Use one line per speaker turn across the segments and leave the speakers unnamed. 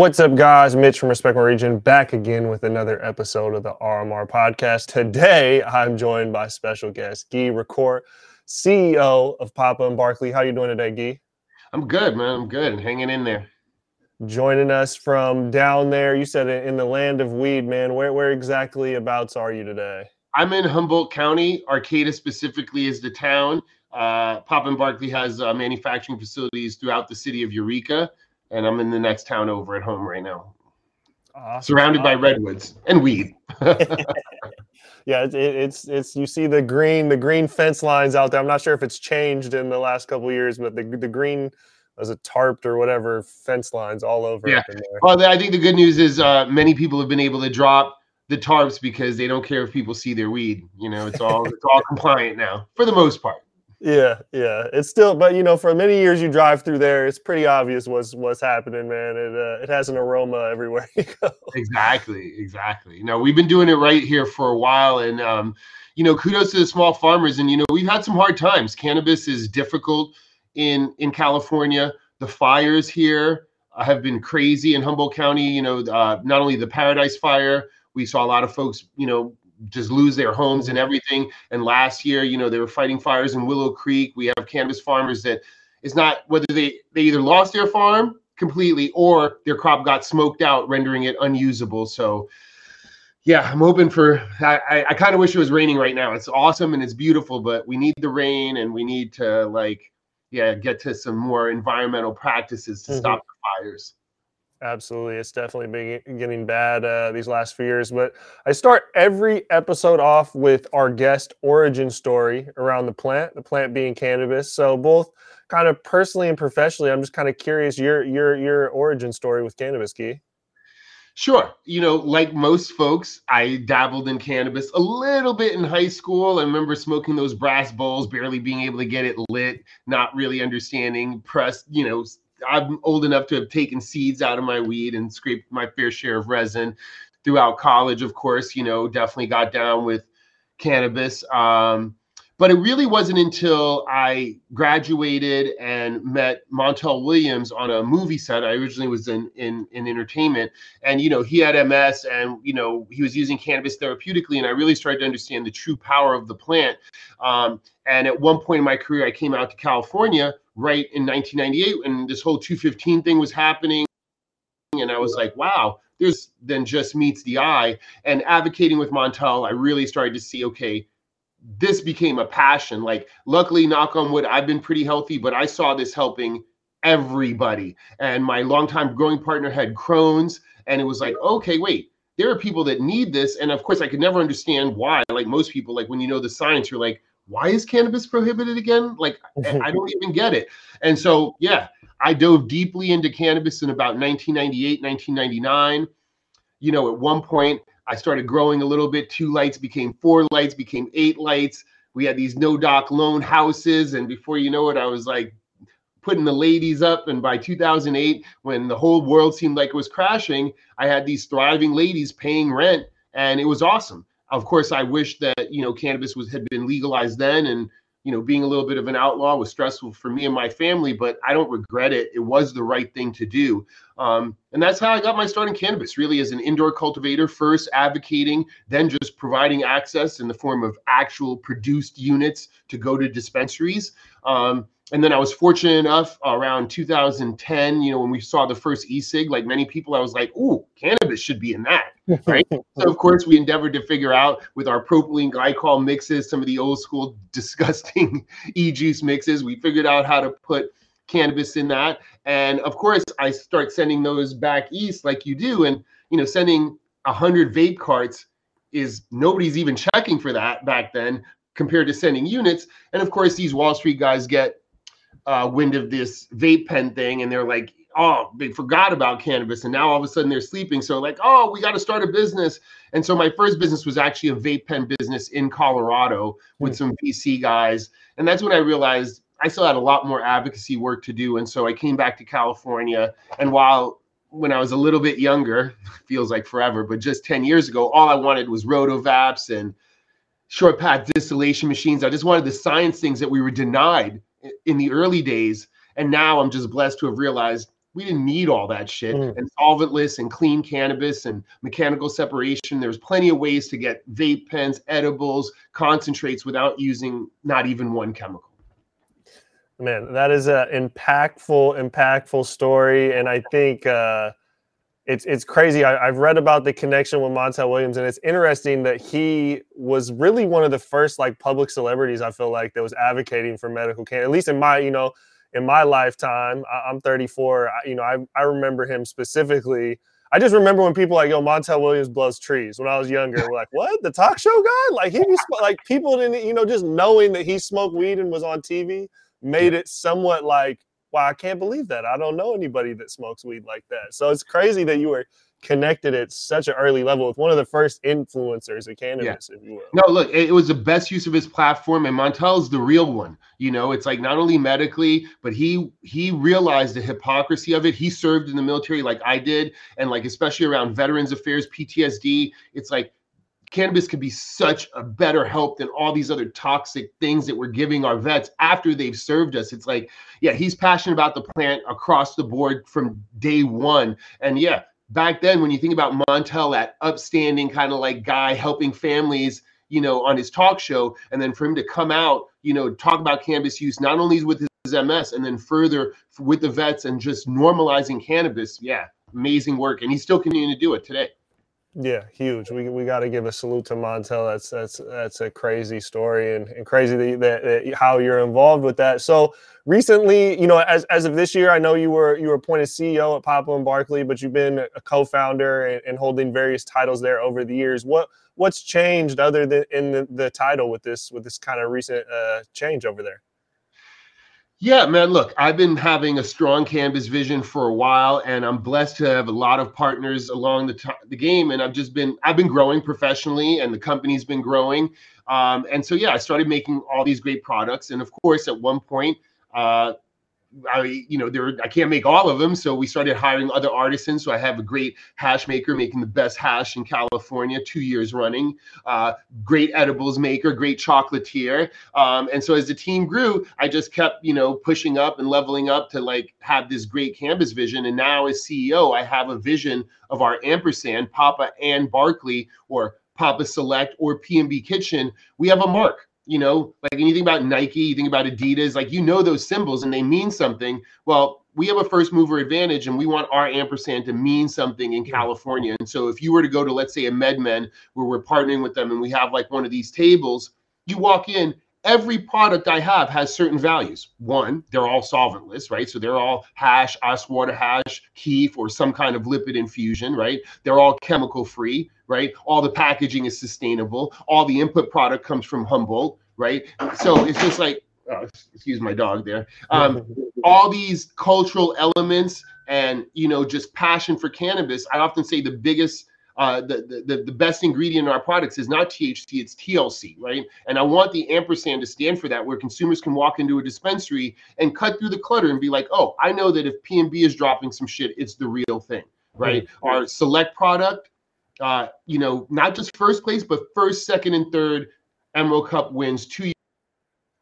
What's up, guys? Mitch from Respect My Region back again with another episode of the RMR podcast. Today, I'm joined by special guest Guy Rocourt, CEO of Papa and Barkley. How you doing today, Guy?
I'm good, man. I'm good. Hanging in there.
Joining us from down there, you said in the land of weed, man. Where where exactly abouts are you today?
I'm in Humboldt County. Arcata specifically is the town. Uh, Papa and Barkley has uh, manufacturing facilities throughout the city of Eureka and I'm in the next town over at home right now. Awesome. Surrounded by redwoods and weed.
yeah, it, it's it's you see the green the green fence lines out there. I'm not sure if it's changed in the last couple years, but the the green as a tarped or whatever fence lines all over.
Yeah. Well, I think the good news is uh, many people have been able to drop the tarps because they don't care if people see their weed. You know, it's all it's all compliant now for the most part.
Yeah, yeah. It's still, but you know, for many years you drive through there, it's pretty obvious what's what's happening, man. It uh, it has an aroma everywhere you go.
Exactly, exactly. You know, we've been doing it right here for a while, and um, you know, kudos to the small farmers. And you know, we've had some hard times. Cannabis is difficult in in California. The fires here have been crazy in Humboldt County. You know, uh, not only the Paradise Fire, we saw a lot of folks, you know, just lose their homes and mm-hmm. everything. And last year, you know, they were fighting fires in Willow Creek. We have cannabis farmers that it's not whether they they either lost their farm completely or their crop got smoked out, rendering it unusable. So yeah, I'm hoping for I, I, I kind of wish it was raining right now. It's awesome and it's beautiful, but we need the rain and we need to like yeah, get to some more environmental practices to mm-hmm. stop the fires.
Absolutely. It's definitely been getting bad uh, these last few years. But I start every episode off with our guest origin story around the plant, the plant being cannabis. So both kind of personally and professionally, I'm just kind of curious your your your origin story with cannabis, Key.
Sure. You know, like most folks, I dabbled in cannabis a little bit in high school. I remember smoking those brass bowls, barely being able to get it lit, not really understanding, press, you know, I'm old enough to have taken seeds out of my weed and scraped my fair share of resin. Throughout college, of course, you know, definitely got down with cannabis. Um, but it really wasn't until I graduated and met Montel Williams on a movie set. I originally was in, in in entertainment, and you know he had MS, and you know he was using cannabis therapeutically, and I really started to understand the true power of the plant. Um, and at one point in my career, I came out to California right in 1998 and this whole 215 thing was happening and i was like wow there's then just meets the eye and advocating with montel i really started to see okay this became a passion like luckily knock on wood i've been pretty healthy but i saw this helping everybody and my longtime growing partner had crohn's and it was like okay wait there are people that need this and of course i could never understand why like most people like when you know the science you're like why is cannabis prohibited again? Like, I don't even get it. And so, yeah, I dove deeply into cannabis in about 1998, 1999. You know, at one point, I started growing a little bit. Two lights became four lights, became eight lights. We had these no doc loan houses. And before you know it, I was like putting the ladies up. And by 2008, when the whole world seemed like it was crashing, I had these thriving ladies paying rent. And it was awesome of course, I wish that you know cannabis was had been legalized then, and you know being a little bit of an outlaw was stressful for me and my family, but I don't regret it. It was the right thing to do, um, and that's how I got my start in cannabis. Really, as an indoor cultivator, first advocating, then just providing access in the form of actual produced units to go to dispensaries. Um, and then I was fortunate enough around 2010, you know, when we saw the first e-cig, like many people, I was like, "Ooh, cannabis should be in that." Right. so of course, we endeavored to figure out with our propylene glycol mixes, some of the old school disgusting e-juice mixes. We figured out how to put cannabis in that, and of course, I start sending those back east like you do, and you know, sending a hundred vape carts is nobody's even checking for that back then compared to sending units. And of course, these Wall Street guys get uh, wind of this vape pen thing and they're like, oh, they forgot about cannabis and now all of a sudden they're sleeping. So like, oh, we got to start a business. And so my first business was actually a vape pen business in Colorado with mm-hmm. some VC guys. And that's when I realized I still had a lot more advocacy work to do. And so I came back to California. And while when I was a little bit younger, feels like forever, but just 10 years ago, all I wanted was rotovaps and short path distillation machines. I just wanted the science things that we were denied in the early days. And now I'm just blessed to have realized we didn't need all that shit mm. and solventless and clean cannabis and mechanical separation there's plenty of ways to get vape pens edibles concentrates without using not even one chemical
man that is an impactful impactful story and i think uh it's it's crazy. I, have read about the connection with Montel Williams, and it's interesting that he was really one of the first like public celebrities. I feel like that was advocating for medical care. At least in my you know in my lifetime. I, am 34. I, you know, I I remember him specifically. I just remember when people like, yo, Montel Williams blows trees. When I was younger, we're like, what? The talk show guy? Like he was like people didn't, you know, just knowing that he smoked weed and was on TV made it somewhat like wow, I can't believe that. I don't know anybody that smokes weed like that. So it's crazy that you were connected at such an early level with one of the first influencers of cannabis, yeah. if you will.
No, look, it was the best use of his platform, and Montel's the real one. You know, it's like not only medically, but he he realized the hypocrisy of it. He served in the military like I did, and like especially around Veterans Affairs, PTSD. It's like cannabis could be such a better help than all these other toxic things that we're giving our vets after they've served us. It's like, yeah, he's passionate about the plant across the board from day one. And yeah, back then, when you think about Montel, that upstanding kind of like guy helping families, you know, on his talk show, and then for him to come out, you know, talk about cannabis use, not only with his MS, and then further with the vets and just normalizing cannabis. Yeah, amazing work. And he's still continuing to do it today.
Yeah, huge. We, we got to give a salute to Montel. That's that's that's a crazy story and, and crazy that, that, that, how you're involved with that. So recently, you know, as, as of this year, I know you were you were appointed CEO at Papa and Barkley, but you've been a co-founder and, and holding various titles there over the years. What what's changed other than in the, the title with this with this kind of recent uh, change over there?
Yeah, man. Look, I've been having a strong canvas vision for a while, and I'm blessed to have a lot of partners along the t- the game. And I've just been I've been growing professionally, and the company's been growing. Um, and so yeah, I started making all these great products. And of course, at one point, uh, I, you know, there I can't make all of them, so we started hiring other artisans. So I have a great hash maker making the best hash in California, two years running. Uh, great edibles maker, great chocolatier. Um, and so as the team grew, I just kept, you know, pushing up and leveling up to like have this great canvas vision. And now as CEO, I have a vision of our ampersand, Papa and Barkley, or Papa Select or PMB Kitchen. We have a mark you know, like when you think about Nike, you think about Adidas, like you know those symbols and they mean something. Well, we have a first mover advantage and we want our ampersand to mean something in California. And so if you were to go to, let's say, a MedMen where we're partnering with them and we have like one of these tables, you walk in, every product I have has certain values. One, they're all solventless, right? So they're all hash, ice water hash, keef, or some kind of lipid infusion, right? They're all chemical free, right? All the packaging is sustainable. All the input product comes from Humboldt, right? So it's just like, oh, excuse my dog there. Um, all these cultural elements and you know just passion for cannabis. I often say the biggest. Uh, the, the the best ingredient in our products is not THC, it's TLC, right? And I want the ampersand to stand for that, where consumers can walk into a dispensary and cut through the clutter and be like, oh, I know that if P&B is dropping some shit, it's the real thing, right? Mm-hmm. Our select product, uh, you know, not just first place, but first, second, and third Emerald Cup wins two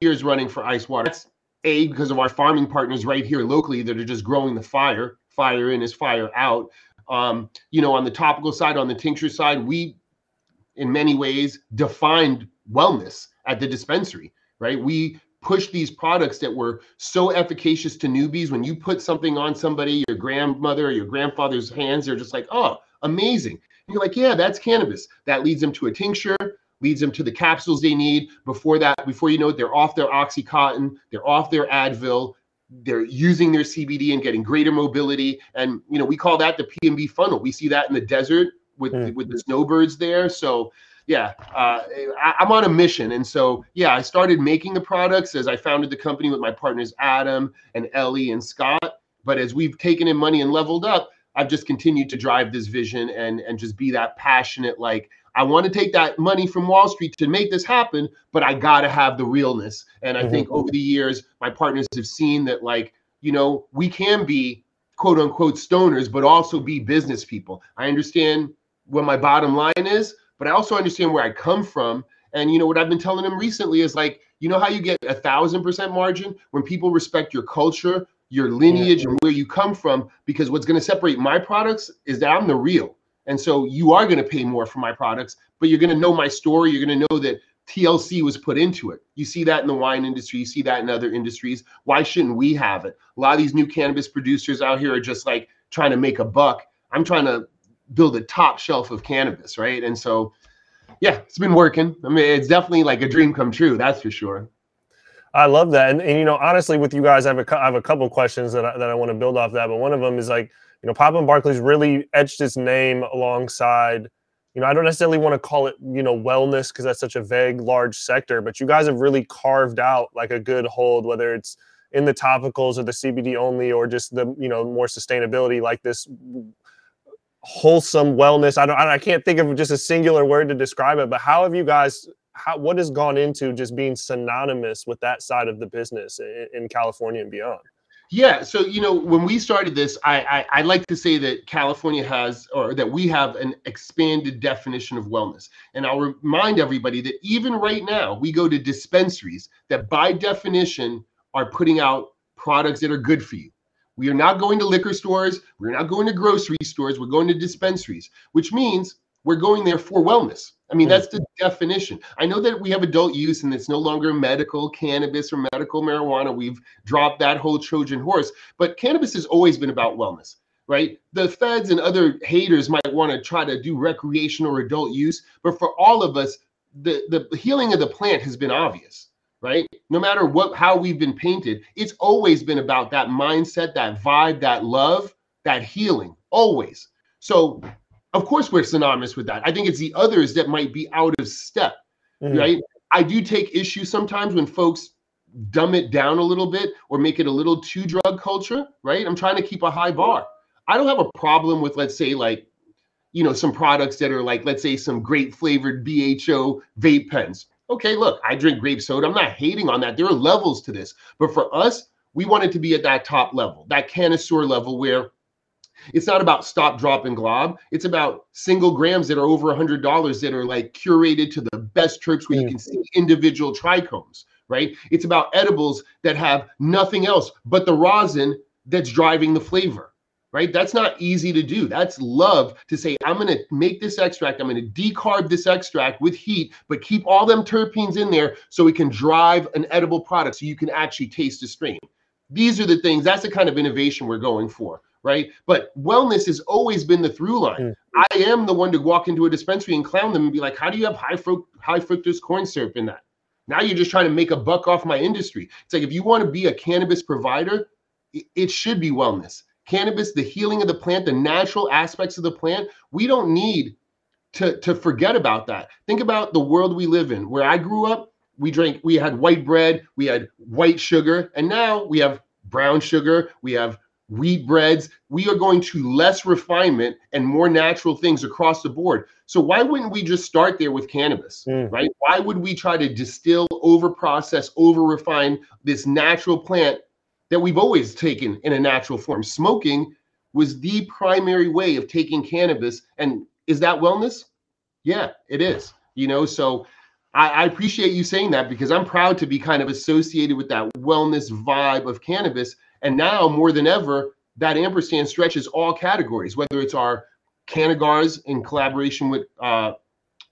years running for Ice Water. That's A, because of our farming partners right here locally that are just growing the fire. Fire in is fire out. Um, you know, on the topical side, on the tincture side, we, in many ways, defined wellness at the dispensary, right? We push these products that were so efficacious to newbies. When you put something on somebody, your grandmother or your grandfather's hands, they're just like, oh, amazing. And you're like, yeah, that's cannabis. That leads them to a tincture leads them to the capsules they need. Before that, before you know it, they're off their Oxycontin, they're off their Advil, they're using their CBD and getting greater mobility. And you know, we call that the PNB funnel. We see that in the desert with mm. with the snowbirds there. So yeah, uh, I, am on a mission, and so yeah, I started making the products as I founded the company with my partners Adam and Ellie and Scott. But as we've taken in money and leveled up, I've just continued to drive this vision and and just be that passionate like I want to take that money from Wall Street to make this happen, but I got to have the realness. And I mm-hmm. think over the years, my partners have seen that, like, you know, we can be quote unquote stoners, but also be business people. I understand what my bottom line is, but I also understand where I come from. And, you know, what I've been telling them recently is like, you know how you get a thousand percent margin when people respect your culture, your lineage and where you come from because what's going to separate my products is that I'm the real. And so you are going to pay more for my products, but you're going to know my story. You're going to know that TLC was put into it. You see that in the wine industry, you see that in other industries. Why shouldn't we have it? A lot of these new cannabis producers out here are just like trying to make a buck. I'm trying to build a top shelf of cannabis, right? And so, yeah, it's been working. I mean, it's definitely like a dream come true. That's for sure.
I love that, and, and you know, honestly, with you guys, I have a, I have a couple questions that I, that I want to build off that. But one of them is like, you know, Papa Barkley's really etched its name alongside. You know, I don't necessarily want to call it, you know, wellness because that's such a vague, large sector. But you guys have really carved out like a good hold, whether it's in the topicals or the CBD only, or just the you know more sustainability, like this wholesome wellness. I don't, I can't think of just a singular word to describe it. But how have you guys how what has gone into just being synonymous with that side of the business in, in California and beyond?
Yeah, so you know, when we started this, I, I I like to say that California has, or that we have, an expanded definition of wellness. And I'll remind everybody that even right now, we go to dispensaries that, by definition, are putting out products that are good for you. We are not going to liquor stores. We're not going to grocery stores. We're going to dispensaries, which means we're going there for wellness. I mean, that's the definition. I know that we have adult use and it's no longer medical cannabis or medical marijuana. We've dropped that whole Trojan horse, but cannabis has always been about wellness, right? The feds and other haters might want to try to do recreational or adult use, but for all of us, the, the healing of the plant has been obvious, right? No matter what, how we've been painted, it's always been about that mindset, that vibe, that love, that healing, always. So of course we're synonymous with that. I think it's the others that might be out of step, mm-hmm. right? I do take issue sometimes when folks dumb it down a little bit or make it a little too drug culture, right? I'm trying to keep a high bar. I don't have a problem with, let's say, like, you know, some products that are like, let's say, some grape flavored BHO vape pens. Okay, look, I drink grape soda. I'm not hating on that. There are levels to this. But for us, we want it to be at that top level, that connoisseur level where it's not about stop, drop, and glob. It's about single grams that are over a hundred dollars that are like curated to the best trips where mm. you can see individual trichomes, right? It's about edibles that have nothing else but the rosin that's driving the flavor, right? That's not easy to do. That's love to say, I'm going to make this extract, I'm going to decarb this extract with heat, but keep all them terpenes in there so it can drive an edible product so you can actually taste the strain. These are the things, that's the kind of innovation we're going for right? But wellness has always been the through line. Mm. I am the one to walk into a dispensary and clown them and be like, "How do you have high fruct high fructose corn syrup in that?" Now you're just trying to make a buck off my industry. It's like if you want to be a cannabis provider, it, it should be wellness. Cannabis, the healing of the plant, the natural aspects of the plant. We don't need to to forget about that. Think about the world we live in. Where I grew up, we drank, we had white bread, we had white sugar, and now we have brown sugar, we have wheat breads. We are going to less refinement and more natural things across the board. So why wouldn't we just start there with cannabis, mm. right? Why would we try to distill, over process, over refine this natural plant that we've always taken in a natural form? Smoking was the primary way of taking cannabis. And is that wellness? Yeah, it is. You know, so I, I appreciate you saying that because I'm proud to be kind of associated with that wellness vibe of cannabis and now more than ever, that ampersand stretches all categories, whether it's our Cannagars in collaboration with, uh,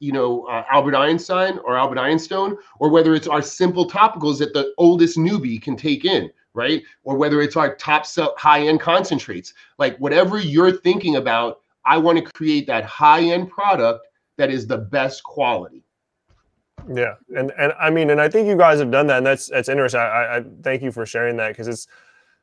you know, uh, Albert Einstein or Albert Einstein, or whether it's our simple topicals that the oldest newbie can take in, right? Or whether it's our top high-end concentrates. Like whatever you're thinking about, I want to create that high-end product that is the best quality.
Yeah, and and I mean, and I think you guys have done that, and that's that's interesting. I, I thank you for sharing that because it's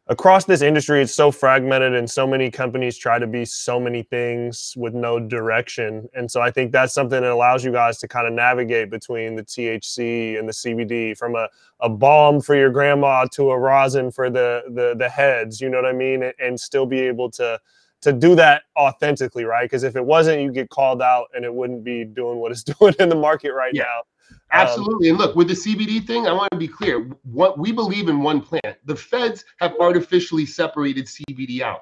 across this industry it's so fragmented and so many companies try to be so many things with no direction. And so i think that's something that allows you guys to kind of navigate between the thc and the cbd from a, a balm for your grandma to a rosin for the the, the heads you know what i mean? And, and still be able to to do that authentically right? Because if it wasn't you get called out and it wouldn't be doing what it's doing in the market right yeah. now
Absolutely. Um, and look, with the CBD thing, I want to be clear. What we believe in one plant. The feds have artificially separated CBD out.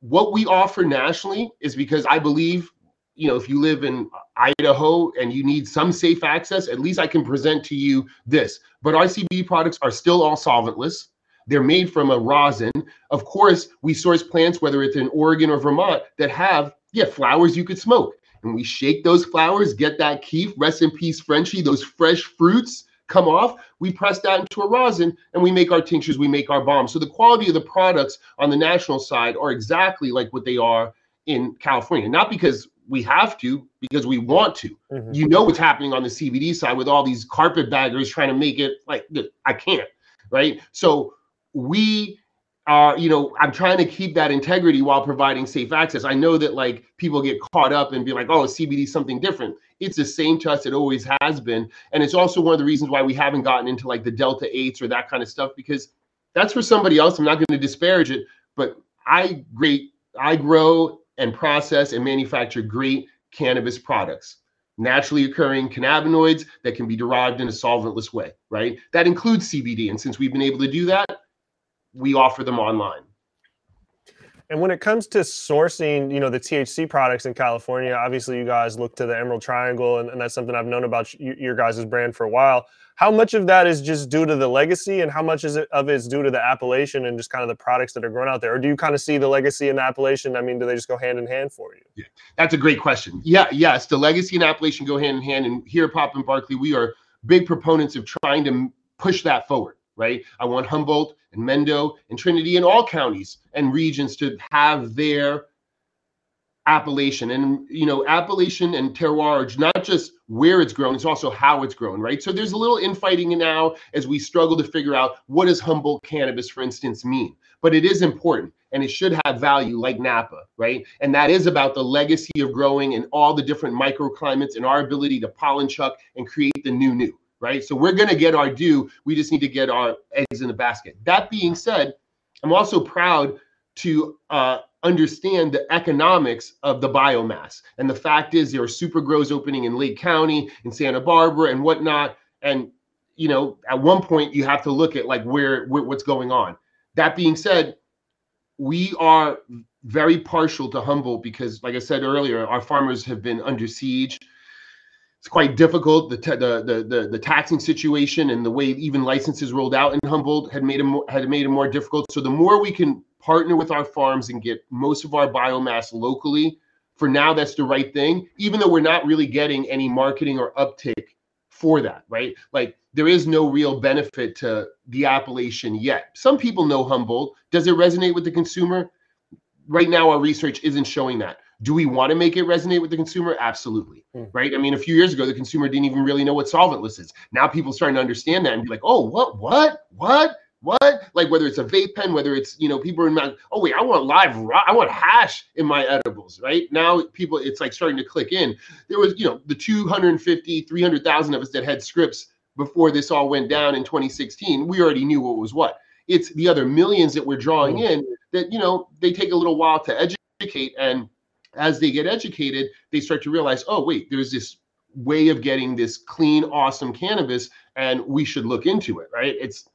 What we offer nationally is because I believe, you know, if you live in Idaho and you need some safe access, at least I can present to you this. But our CBD products are still all solventless. They're made from a rosin. Of course, we source plants, whether it's in Oregon or Vermont, that have, yeah, flowers you could smoke. And we shake those flowers, get that keef, rest in peace, Frenchy, those fresh fruits come off. We press that into a rosin and we make our tinctures, we make our balms. So the quality of the products on the national side are exactly like what they are in California. Not because we have to, because we want to. Mm-hmm. You know what's happening on the CBD side with all these carpetbaggers trying to make it like I can't, right? So we are, you know, I'm trying to keep that integrity while providing safe access. I know that like people get caught up and be like, oh, CBD is something different. It's the same to us. It always has been. And it's also one of the reasons why we haven't gotten into like the Delta 8s or that kind of stuff, because that's for somebody else. I'm not going to disparage it, but I great, I grow and process and manufacture great cannabis products naturally occurring cannabinoids that can be derived in a solventless way, right? That includes CBD. And since we've been able to do that, we offer them online.
And when it comes to sourcing, you know, the THC products in California, obviously you guys look to the Emerald Triangle, and, and that's something I've known about your guys' brand for a while. How much of that is just due to the legacy, and how much is it of it is due to the appellation and just kind of the products that are grown out there? Or do you kind of see the legacy and the appellation? I mean, do they just go hand in hand for you?
Yeah, that's a great question. Yeah, yes, the legacy and appellation go hand in hand. And here at Papa and Barkley, we are big proponents of trying to push that forward right? I want Humboldt and Mendo and Trinity and all counties and regions to have their appellation. And you know appellation and terroir not just where it's grown it's also how it's grown right? So there's a little infighting now as we struggle to figure out what does humboldt cannabis for instance mean? But it is important and it should have value like napa right? And that is about the legacy of growing and all the different microclimates and our ability to pollen chuck and create the new new right? So we're going to get our due. We just need to get our eggs in the basket. That being said, I'm also proud to uh, understand the economics of the biomass. And the fact is, there are super grows opening in Lake County, in Santa Barbara, and whatnot. And you know, at one point, you have to look at like where, where what's going on. That being said, we are very partial to Humboldt because, like I said earlier, our farmers have been under siege it's quite difficult. The, the, the the the taxing situation and the way even licenses rolled out in Humboldt had made it more, had made it more difficult. So the more we can partner with our farms and get most of our biomass locally, for now that's the right thing. Even though we're not really getting any marketing or uptake for that, right? Like there is no real benefit to the appellation yet. Some people know Humboldt. Does it resonate with the consumer? Right now, our research isn't showing that. Do we want to make it resonate with the consumer? Absolutely. Mm. Right. I mean, a few years ago, the consumer didn't even really know what solventless is. Now people starting to understand that and be like, oh, what, what, what, what? Like whether it's a vape pen, whether it's, you know, people are in my, oh, wait, I want live, I want hash in my edibles. Right now, people, it's like starting to click in. There was, you know, the 250, 300,000 of us that had scripts before this all went down in 2016. We already knew what was what. It's the other millions that we're drawing mm. in that, you know, they take a little while to educate and as they get educated, they start to realize, oh, wait, there's this way of getting this clean, awesome cannabis, and we should look into it, right? It's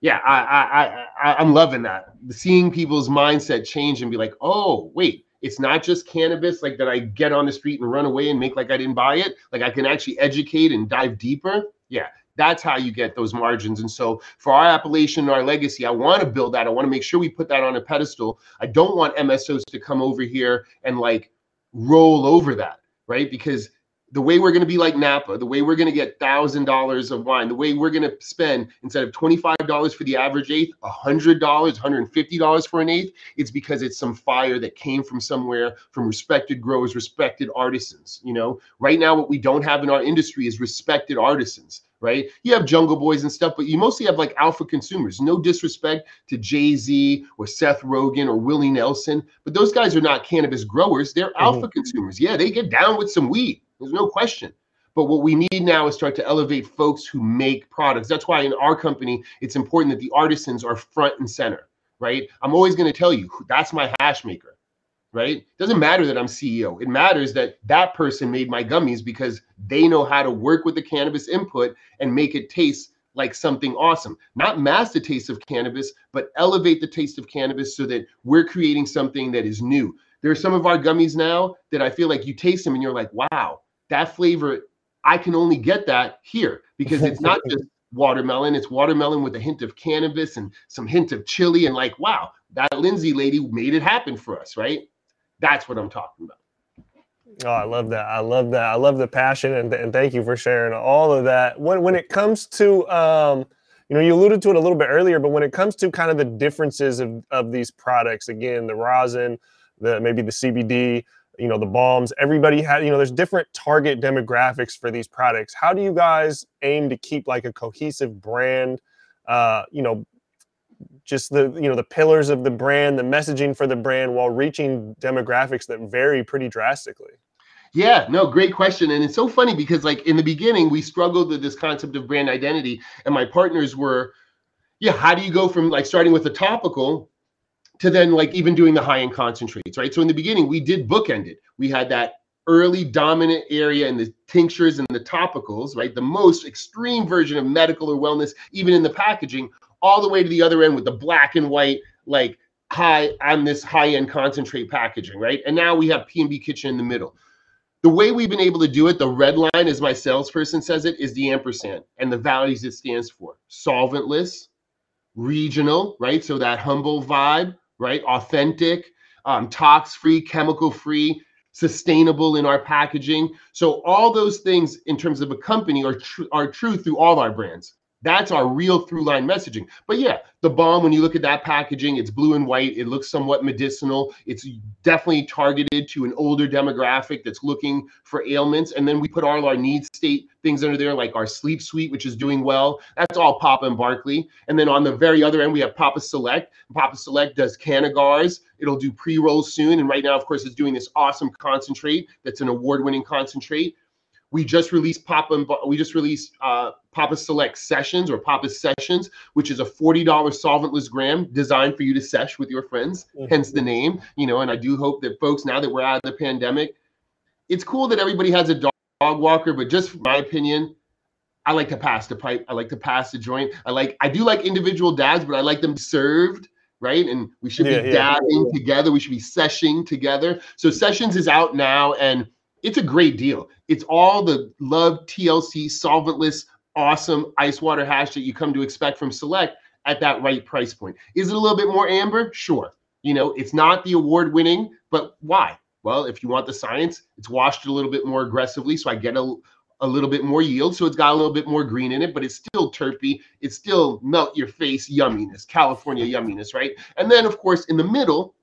yeah, I I I I'm loving that. Seeing people's mindset change and be like, oh, wait, it's not just cannabis like that I get on the street and run away and make like I didn't buy it. Like I can actually educate and dive deeper. Yeah, that's how you get those margins. And so for our appellation and our legacy, I want to build that. I want to make sure we put that on a pedestal. I don't want MSOs to come over here and like roll over that, right? Because the way we're going to be like Napa, the way we're going to get thousand dollars of wine, the way we're going to spend instead of twenty five dollars for the average eighth, a hundred dollars, hundred and fifty dollars for an eighth, it's because it's some fire that came from somewhere, from respected growers, respected artisans. You know, right now what we don't have in our industry is respected artisans right? You have Jungle Boys and stuff, but you mostly have like alpha consumers. No disrespect to Jay Z or Seth Rogen or Willie Nelson, but those guys are not cannabis growers. They're mm-hmm. alpha consumers. Yeah, they get down with some weed. There's no question. But what we need now is start to elevate folks who make products. That's why in our company, it's important that the artisans are front and center, right? I'm always going to tell you that's my hash maker right? It doesn't matter that I'm CEO. It matters that that person made my gummies because they know how to work with the cannabis input and make it taste like something awesome. Not mask the taste of cannabis, but elevate the taste of cannabis so that we're creating something that is new. There are some of our gummies now that I feel like you taste them and you're like, wow, that flavor, I can only get that here because it's not just watermelon. It's watermelon with a hint of cannabis and some hint of chili. And like, wow, that Lindsay lady made it happen for us, right? That's what I'm talking about.
Oh, I love that. I love that. I love the passion and, and thank you for sharing all of that. When when it comes to um, you know, you alluded to it a little bit earlier, but when it comes to kind of the differences of, of these products, again, the rosin, the maybe the CBD, you know, the balms everybody had, you know, there's different target demographics for these products. How do you guys aim to keep like a cohesive brand, uh, you know, just the you know the pillars of the brand the messaging for the brand while reaching demographics that vary pretty drastically
yeah, no, great question. And it's so funny because, like, in the beginning, we struggled with this concept of brand identity, and my partners were, yeah, how do you go from like starting with a topical to then like even doing the high end concentrates, right? So in the beginning, we did bookend it. We had that early dominant area in the tinctures and the topicals, right? The most extreme version of medical or wellness, even in the packaging, all the way to the other end with the black and white, like high on this high end concentrate packaging, right? And now we have P&B Kitchen in the middle the way we've been able to do it, the red line, as my salesperson says it, is the ampersand and the values it stands for. Solventless, regional, right? So that Humboldt vibe, right? Authentic, um, tox free, chemical free, sustainable in our packaging. So all those things in terms of a company are, tr- are true through all our brands. That's our real through line messaging. But yeah, the balm, when you look at that packaging, it's blue and white. It looks somewhat medicinal. It's definitely targeted to an older demographic that's looking for ailments. And then we put all our need state things under there, like our sleep suite, which is doing well. That's all Papa and Barkley. And then on the very other end, we have Papa Select. Papa Select does Cannagars. It'll do pre rolls soon. And right now, of course, it's doing this awesome concentrate that's an award winning concentrate. We just released Papa we just released uh, Papa Select Sessions or Papa Sessions, which is a $40 solventless gram designed for you to sesh with your friends, mm-hmm. hence the name, you know, and I do hope that folks, now that we're out of the pandemic, it's cool that everybody has a dog, dog walker, but just my opinion, I like to pass the pipe. I like to pass the joint. I like, I do like individual dabs, but I like them served right? And we should yeah, be dabbing yeah. together. We should be seshing together. So Sessions is out now, and it's a great deal. It's all the love TLC solventless, awesome ice water hash that you come to expect from Select at that right price point. Is it a little bit more amber? Sure. You know, it's not the award winning, but why? Well, if you want the science, it's washed a little bit more aggressively. So I get a, a little bit more yield. So it's got a little bit more green in it, but it's still terpy. It's still melt your face yumminess, California yumminess, right? And then, of course, in the middle,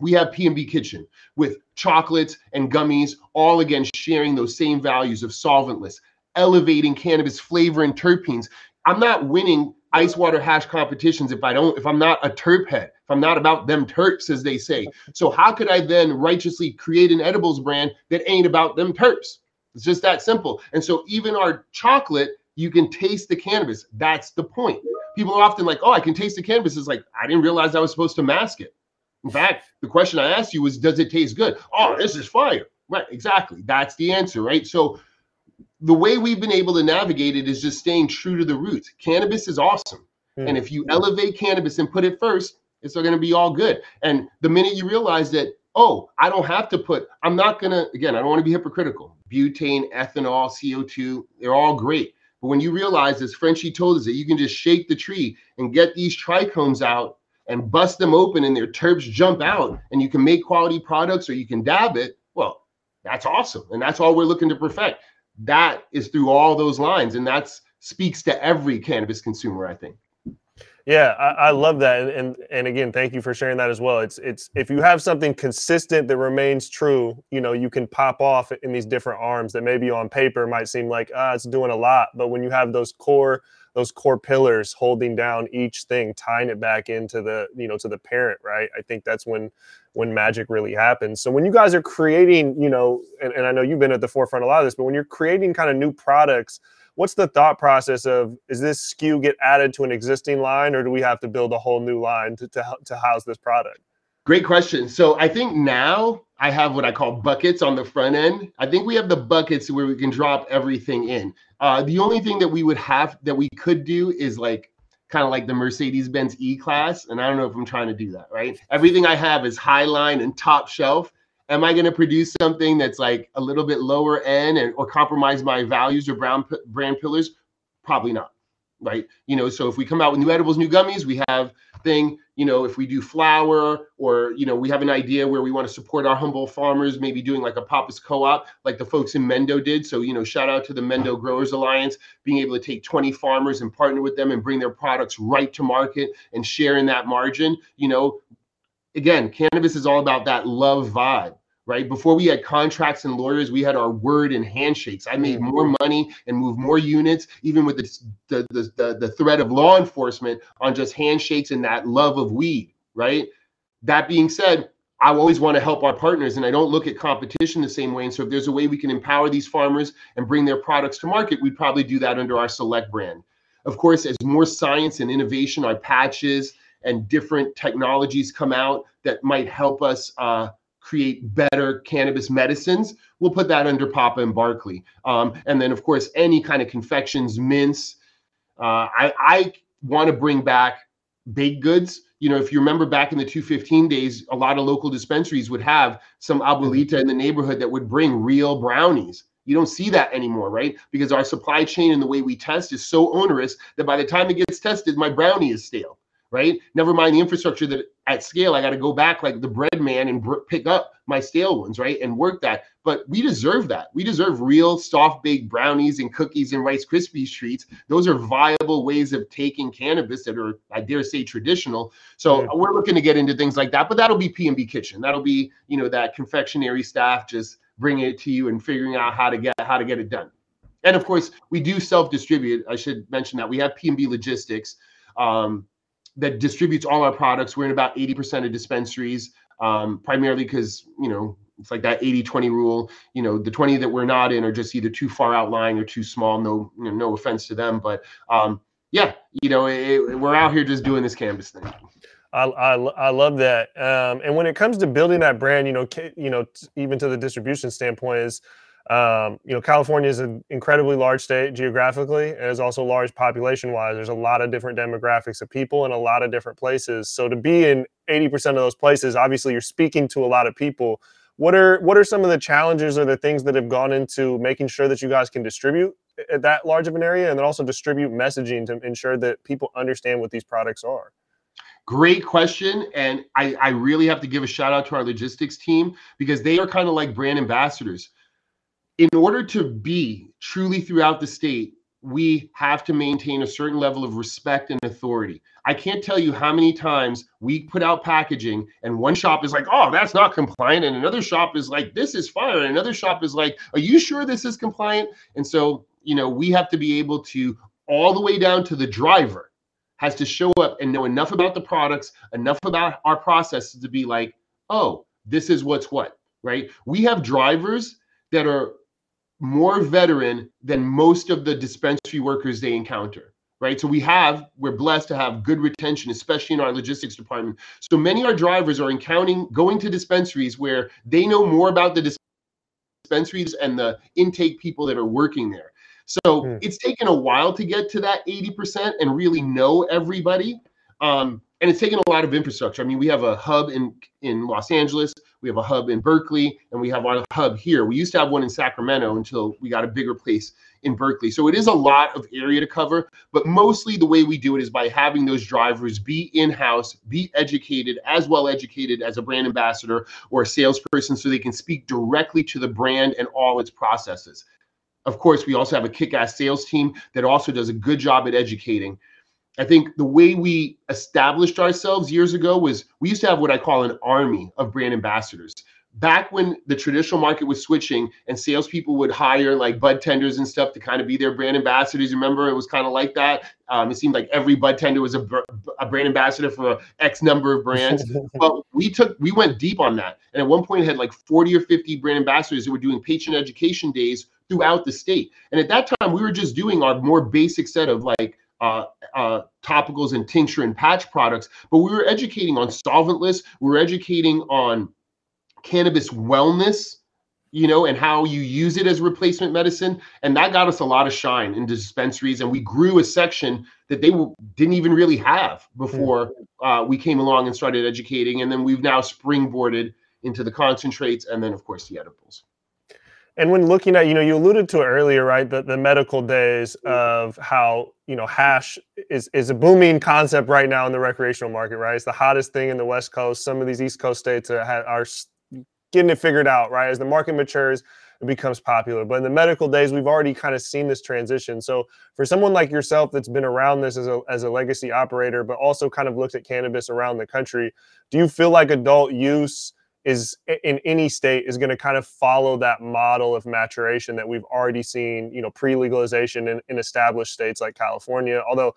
we have P&B Kitchen with chocolates and gummies, all again sharing those same values of solventless, elevating cannabis flavor and terpenes. I'm not winning ice water hash competitions if I don't, if I'm not a terp head, if I'm not about them terps, as they say. So how could I then righteously create an edibles brand that ain't about them terps? It's just that simple. And so even our chocolate, you can taste the cannabis. That's the point. People are often like, oh, I can taste the cannabis. It's like, I didn't realize I was supposed to mask it. In fact, the question I asked you was, does it taste good? Oh, this is fire. Right, exactly. That's the answer, right? So the way we've been able to navigate it is just staying true to the roots. Cannabis is awesome. Mm-hmm. And if you elevate cannabis and put it first, it's going to be all good. And the minute you realize that, oh, I don't have to put, I'm not going to, again, I don't want to be hypocritical. Butane, ethanol, CO2, they're all great. But when you realize, as Frenchy told us, that you can just shake the tree and get these trichomes out and bust them open and their terps jump out and you can make quality products or you can dab it, well, that's awesome. And that's all we're looking to perfect. That is through all those lines. And that speaks to every cannabis consumer, I think.
Yeah, I, I, love that, and, and and again, thank you for sharing that as well. It's it's if you have something consistent that remains true, you know, you can pop off in these different arms that maybe on paper might seem like ah, it's doing a lot, but when you have those core those core pillars holding down each thing, tying it back into the you know to the parent, right? I think that's when when magic really happens. So when you guys are creating, you know, and, and I know you've been at the forefront a lot of this, but when you're creating kind of new products what's the thought process of is this SKU get added to an existing line or do we have to build a whole new line to, to, to house this product?
Great question. So I think now I have what I call buckets on the front end. I think we have the buckets where we can drop everything in. Uh, the only thing that we would have that we could do is like kind of like the Mercedes Benz E Class. And I don't know if I'm trying to do that, right? Everything I have is high line and top shelf am I going to produce something that's like a little bit lower end and or compromise my values or brown brand pillars? Probably not. right? You know, so if we come out with new edibles, new gummies, we have thing, you know, if we do flower or, you know, we have an idea where we want to support our Humboldt farmers, maybe doing like a Papa's co-op, like the folks in Mendo did. So, you know, shout out to the Mendo Growers Alliance, being able to take 20 farmers and partner with them and bring their products right to market and share in that margin. You know, again, cannabis is all about that love vibe right? Before we had contracts and lawyers, we had our word and handshakes. I made more mm-hmm. money and moved more units, even with the, the, the, the, threat of law enforcement on just handshakes and that love of weed, right? That being said, I always want to help our partners and I don't look at competition the same way. And so if there's a way we can empower these farmers and bring their products to market, we'd probably do that under our select brand. Of course, as more science and innovation, our patches and different technologies come out that might help us uh, create better cannabis medicines, we'll put that under Papa and Barkley. Um, and then, of course, any kind of confections, mints. Uh, I, I want to bring back baked goods. You know, if you remember back in the 215 days, a lot of local dispensaries would have some abuelita in the neighborhood that would bring real brownies. You don't see that anymore, right? Because our supply chain and the way we test is so onerous that by the time it gets tested, my brownie is stale right? Never mind the infrastructure that at scale, I got to go back like the bread man and br- pick up my stale ones, right? And work that. But we deserve that. We deserve real soft baked brownies and cookies and Rice Krispies treats. Those are viable ways of taking cannabis that are, I dare say, traditional. So yeah. we're looking to get into things like that. But that'll be P&B Kitchen. That'll be, you know, that confectionery staff just bringing it to you and figuring out how to get how to get it done. And of course, we do self-distribute. I should mention that we have P&B Logistics. Um, that distributes all our products. We're in about 80% of dispensaries, um, primarily because, you know, it's like that 80 20 rule. You know, the 20 that we're not in are just either too far outlying or too small. No, you know, no offense to them. But um, yeah, you know, it, we're out here just doing this canvas thing.
I, I, I love that. Um, and when it comes to building that brand, you know, you know, even to the distribution standpoint, is um, you know, California is an incredibly large state geographically, and is also large population-wise. There's a lot of different demographics of people in a lot of different places. So to be in 80% of those places, obviously you're speaking to a lot of people. What are what are some of the challenges or the things that have gone into making sure that you guys can distribute at that large of an area, and then also distribute messaging to ensure that people understand what these products are?
Great question. And I, I really have to give a shout out to our logistics team because they are kind of like brand ambassadors in order to be truly throughout the state, we have to maintain a certain level of respect and authority. I can't tell you how many times we put out packaging and one shop is like, oh, that's not compliant. And another shop is like, this is fine. And another shop is like, are you sure this is compliant? And so, you know, we have to be able to, all the way down to the driver, has to show up and know enough about the products, enough about our processes to be like, oh, this is what's what, right? We have drivers that are more veteran than most of the dispensary workers they encounter right? So we have we're blessed to have good retention especially in our logistics department. So many of our drivers are encountering going to dispensaries where they know more about the dispensaries and the intake people that are working there. So mm. it's taken a while to get to that 80% and really know everybody. Um, and it's taken a lot of infrastructure. I mean we have a hub in in los angeles we have a hub in Berkeley, and we have our hub here. We used to have one in Sacramento until we got a bigger place in Berkeley. So it is a lot of area to cover, but mostly the way we do it is by having those drivers be in house, be educated, as well educated as a brand ambassador or a salesperson, so they can speak directly to the brand and all its processes. Of course, we also have a kick ass sales team that also does a good job at educating. I think the way we established ourselves years ago was we used to have what I call an army of brand ambassadors. Back when the traditional market was switching and salespeople would hire like bud tenders and stuff to kind of be their brand ambassadors. Remember, it was kind of like that. Um, it seemed like every bud tender was a, a brand ambassador for X number of brands. but we took we went deep on that, and at one point had like 40 or 50 brand ambassadors who were doing patient education days throughout the state. And at that time, we were just doing our more basic set of like uh, uh, topicals and tincture and patch products, but we were educating on solventless. We were educating on cannabis wellness, you know, and how you use it as replacement medicine. And that got us a lot of shine in dispensaries. And we grew a section that they didn't even really have before uh, we came along and started educating. And then we've now springboarded into the concentrates and then, of course, the edibles.
And when looking at, you know, you alluded to it earlier, right? The, the medical days mm-hmm. of how, you know, hash is, is a booming concept right now in the recreational market, right? It's the hottest thing in the West Coast. Some of these East Coast states are, are getting it figured out, right? As the market matures, it becomes popular. But in the medical days, we've already kind of seen this transition. So for someone like yourself that's been around this as a, as a legacy operator, but also kind of looked at cannabis around the country, do you feel like adult use is in any state is going to kind of follow that model of maturation that we've already seen, you know, pre-legalization in, in established states like California. Although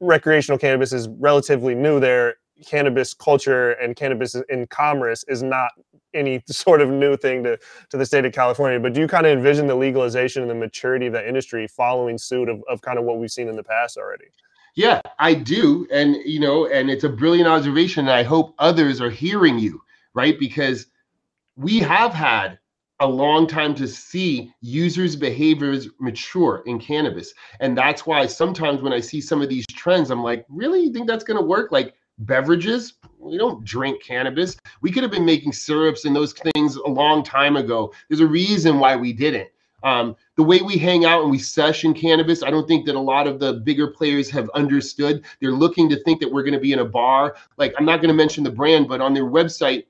recreational cannabis is relatively new there, cannabis culture and cannabis in commerce is not any sort of new thing to, to the state of California. But do you kind of envision the legalization and the maturity of that industry following suit of, of kind of what we've seen in the past already?
Yeah, I do. And, you know, and it's a brilliant observation. And I hope others are hearing you right? Because we have had a long time to see users' behaviors mature in cannabis. And that's why sometimes when I see some of these trends, I'm like, really? You think that's going to work? Like beverages? We don't drink cannabis. We could have been making syrups and those things a long time ago. There's a reason why we didn't. Um, the way we hang out and we session cannabis, I don't think that a lot of the bigger players have understood. They're looking to think that we're going to be in a bar. Like, I'm not going to mention the brand, but on their website,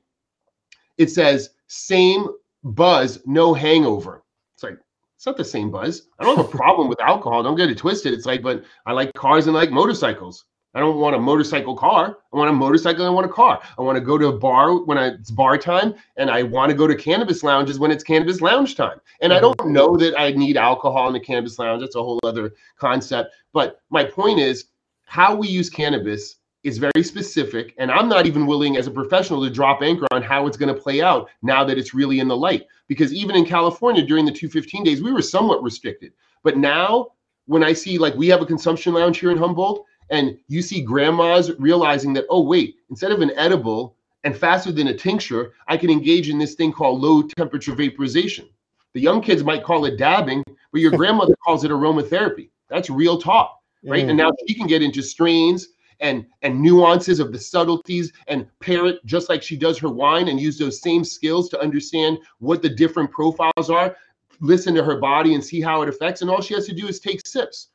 it says same buzz, no hangover. It's like it's not the same buzz. I don't have a problem with alcohol. Don't get it twisted. It's like, but I like cars and I like motorcycles. I don't want a motorcycle car. I want a motorcycle. I want a car. I want to go to a bar when I, it's bar time, and I want to go to cannabis lounges when it's cannabis lounge time. And I don't mm-hmm. know that I need alcohol in the cannabis lounge. That's a whole other concept. But my point is, how we use cannabis is very specific and i'm not even willing as a professional to drop anchor on how it's going to play out now that it's really in the light. Because even in california during the 215 days we were somewhat restricted. But now when i see like we have a consumption lounge here in humboldt and you see grandmas realizing that oh wait instead of an edible and faster than a tincture i can engage in this thing called low temperature vaporization. The young kids might call it dabbing but your grandmother calls it aromatherapy. That's real talk right? Mm. and now she can get into strains and and nuances of the subtleties and pair it just like she does her wine and use those same skills to understand what the different profiles are listen to her body and see how it affects and all she has to do is take sips.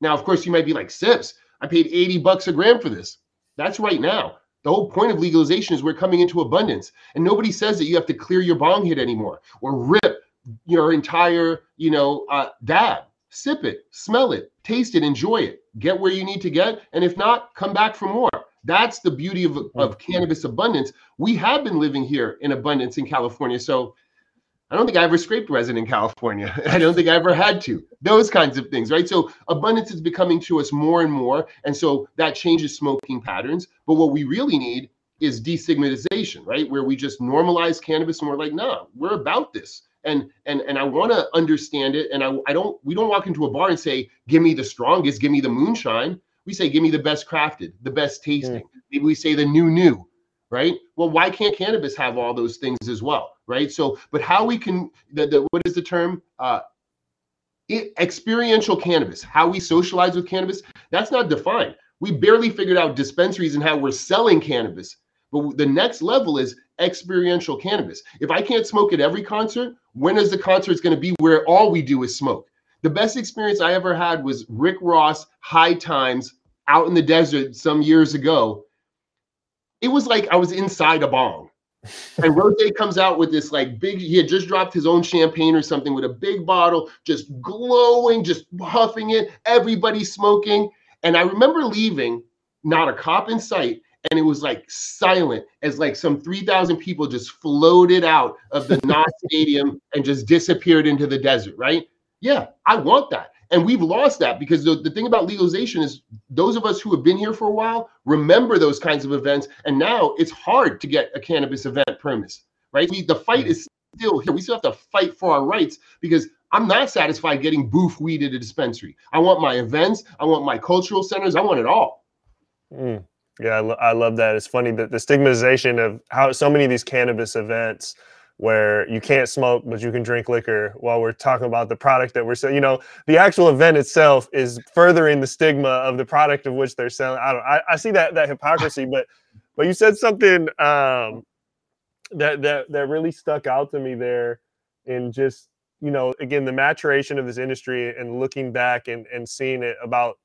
Now of course you might be like sips? I paid 80 bucks a gram for this. That's right now. The whole point of legalization is we're coming into abundance and nobody says that you have to clear your bong hit anymore or rip your entire you know uh, dab sip it smell it taste it enjoy it get where you need to get. And if not, come back for more. That's the beauty of, of cannabis abundance. We have been living here in abundance in California. So I don't think I ever scraped resin in California. I don't think I ever had to. Those kinds of things, right? So abundance is becoming to us more and more. And so that changes smoking patterns. But what we really need is destigmatization, right? Where we just normalize cannabis and we're like, nah, we're about this and and and I want to understand it. And I I don't we don't walk into a bar and say, give me the strongest, give me the moonshine. We say, give me the best crafted, the best tasting. Mm. Maybe we say the new new, right? Well, why can't cannabis have all those things as well, right? So, but how we can the, the what is the term? Uh, it, experiential cannabis, how we socialize with cannabis, that's not defined. We barely figured out dispensaries and how we're selling cannabis. But the next level is experiential cannabis. If I can't smoke at every concert, when is the concert going to be where all we do is smoke? The best experience I ever had was Rick Ross High Times out in the desert some years ago. It was like I was inside a bong. and Ross comes out with this like big, he had just dropped his own champagne or something with a big bottle, just glowing, just huffing it, everybody smoking. And I remember leaving, not a cop in sight, and it was like silent as like some 3000 people just floated out of the Knott stadium and just disappeared into the desert right yeah i want that and we've lost that because the, the thing about legalization is those of us who have been here for a while remember those kinds of events and now it's hard to get a cannabis event premise right we, the fight is still here we still have to fight for our rights because I'm not satisfied getting booth weed at a dispensary. I want my events. I want my cultural centers. I want it all.
Mm. Yeah, I, lo- I love that. It's funny that the stigmatization of how so many of these cannabis events where you can't smoke but you can drink liquor while we're talking about the product that we're selling. You know, the actual event itself is furthering the stigma of the product of which they're selling. I don't. I, I see that that hypocrisy, but but you said something um, that that that really stuck out to me there in just you know, again, the maturation of this industry and looking back and, and seeing it about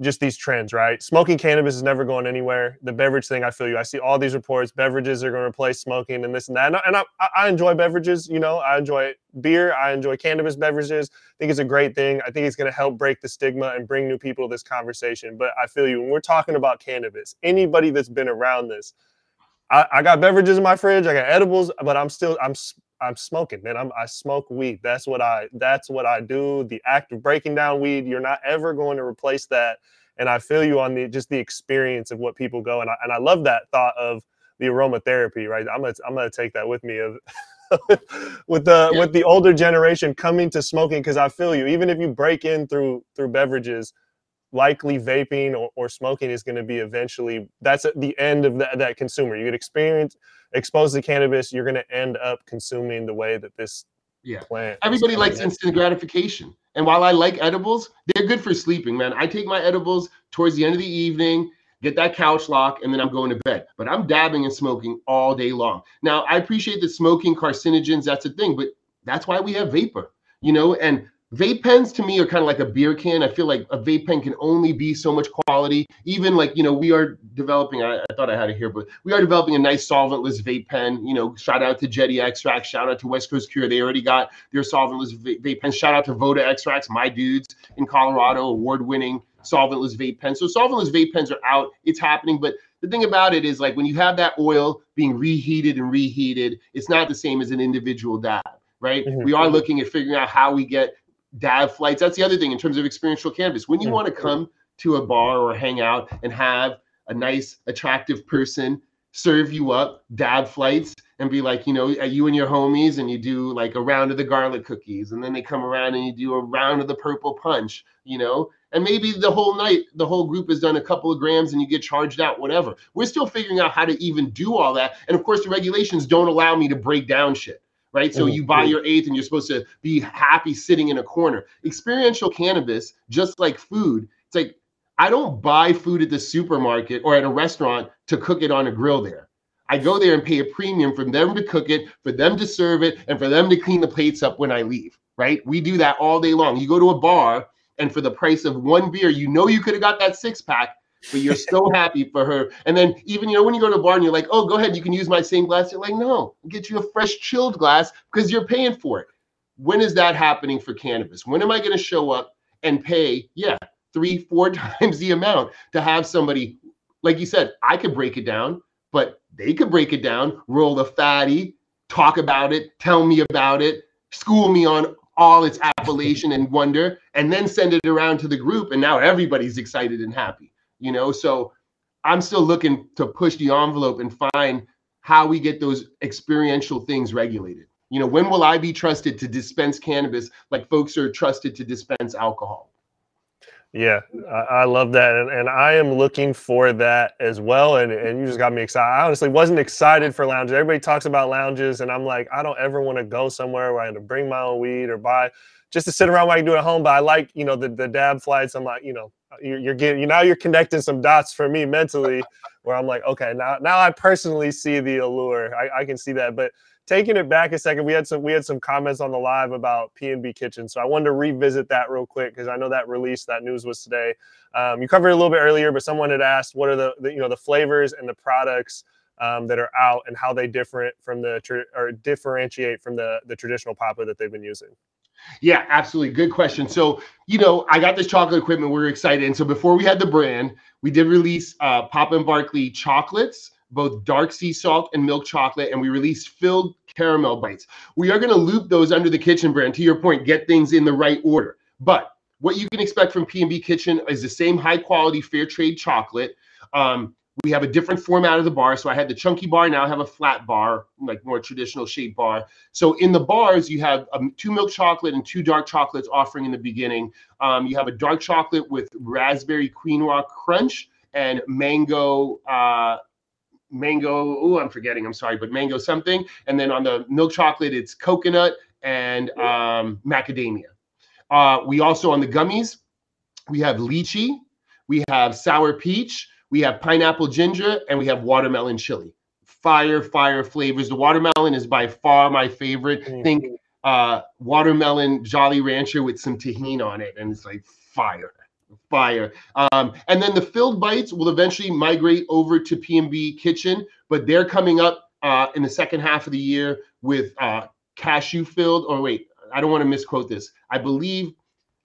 just these trends, right? Smoking cannabis is never going anywhere. The beverage thing, I feel you. I see all these reports. Beverages are going to replace smoking and this and that. And, I, and I, I, enjoy beverages. You know, I enjoy beer. I enjoy cannabis beverages. I think it's a great thing. I think it's going to help break the stigma and bring new people to this conversation. But I feel you. When we're talking about cannabis, anybody that's been around this, I, I got beverages in my fridge. I got edibles, but I'm still I'm I'm smoking, man. I'm I smoke weed. That's what I that's what I do. The act of breaking down weed, you're not ever going to replace that. And I feel you on the just the experience of what people go and I and I love that thought of the aromatherapy, right? I'm gonna I'm gonna take that with me of with the yeah. with the older generation coming to smoking because I feel you. Even if you break in through through beverages, likely vaping or, or smoking is going to be eventually that's the end of that, that consumer you get experience exposed to cannabis you're going to end up consuming the way that this
yeah. plant everybody likes in. instant gratification. And while i like edibles they're good for sleeping man. I take my edibles towards the end of the evening get that couch lock and then i'm going to bed. But i'm dabbing and smoking all day long. Now i appreciate the smoking carcinogens that's a thing but that's why we have vapor you know? And vape pens to me are kind of like a beer can. I feel like a vape pen can only be so much quality. Even like, you know, we are developing, I, I, thought I had it here, but we are developing a nice solventless vape pen. You know, shout out to Jetty Extract, shout out to West Coast Cure. They already got their solventless vape, vape pen. Shout out to Voda Extracts, my dudes in Colorado, award winning solventless vape pen. So solventless vape pens are out. It's happening, but the thing about it is like when you have that oil being reheated and reheated, it's not the same as an individual dab, right? Mm-hmm. We are looking at figuring out how we get dab flights. That's the other thing in terms of experiential cannabis. When you mm-hmm. want to come to a bar or hang out and have a nice, attractive person serve you up dab flights and be like, you know, you and your homies, and you do like a round of the garlic cookies, and then they come around and you do a round of the purple punch, you know, and maybe the whole night the whole group has done a couple of grams and you get charged out, whatever. We're still figuring out how to even do all that, and of course, the regulations don't allow me to break down shit right? So you buy mm-hmm. your eighth and you're supposed to be happy sitting in a corner. Experiential cannabis, just like food, it's like I don't buy food at the supermarket or at a restaurant to cook it on a grill there. I go there and pay a premium for them to cook it, for them to serve it, and for them to clean the plates up when I leave, right? We do that all day long. You go to a bar, and for the price of one beer, you know you could have got that six pack but you're so happy for her. And then even you know when you go to a bar and you're like, oh, go ahead, you can use my same glass. You're like, no, I'll get you a fresh chilled glass because you're paying for it. When is that happening for cannabis? When am I going to show up and pay? Yeah, three, four times the amount to have somebody, like you said, I could break it down, but they could break it down, roll the fatty, talk about it, tell me about it, school me on all its appellation and wonder, and then send it around to the group. And now everybody's excited and happy you know so i'm still looking to push the envelope and find how we get those experiential things regulated you know when will i be trusted to dispense cannabis like folks are trusted to dispense alcohol
yeah, I, love that, and, and I am looking for that as well. And, and you just got me excited. I honestly wasn't excited for lounges. Everybody talks about lounges, and I'm like, I don't ever want to go somewhere where I have to bring my own weed or buy just to sit around while I can do it at home. But I like, you know, the the dab flights. I'm like, you know, you're, you're getting you now you're connecting some dots for me mentally where I'm like, okay, now now I personally see the allure. I, I can see that. But taking it back a second, we had some we had some comments on the live about PNB Kitchen, so I wanted to revisit that real quick because I know that release that news was today. Um, you covered it a little bit earlier, but someone had asked what are the, the you know the flavors and the products um, that are out and how they different from the or differentiate from the the traditional papa that they've been using.
Yeah, absolutely. Good question. So, you know, I got this chocolate equipment. We are excited. And so before we had the brand, we did release uh, Papa and Barkley chocolates, both dark sea salt and milk chocolate, and we released filled caramel bites. We are going to loop those under the kitchen brand. To your point, get things in the right order. But what you can expect from P&B Kitchen is the same high quality fair trade chocolate. Um, we have a different format of the bar. So I had the chunky bar, now I have a flat bar, like more traditional shape bar. So in the bars, you have um, two milk chocolate and two dark chocolates offering in the beginning. Um, you have a dark chocolate with raspberry quinoa crunch and mango. Uh, mango oh i'm forgetting i'm sorry but mango something and then on the milk chocolate it's coconut and um, macadamia uh, we also on the gummies we have lychee we have sour peach we have pineapple ginger and we have watermelon chili. Fire, fire flavors. The watermelon is by far my favorite. Mm-hmm. Think uh, watermelon Jolly Rancher with some Tajín on it, and it's like fire, fire. Um, and then the filled bites will eventually migrate over to P&B Kitchen, but they're coming up uh, in the second half of the year with uh, cashew filled. Or wait, I don't want to misquote this. I believe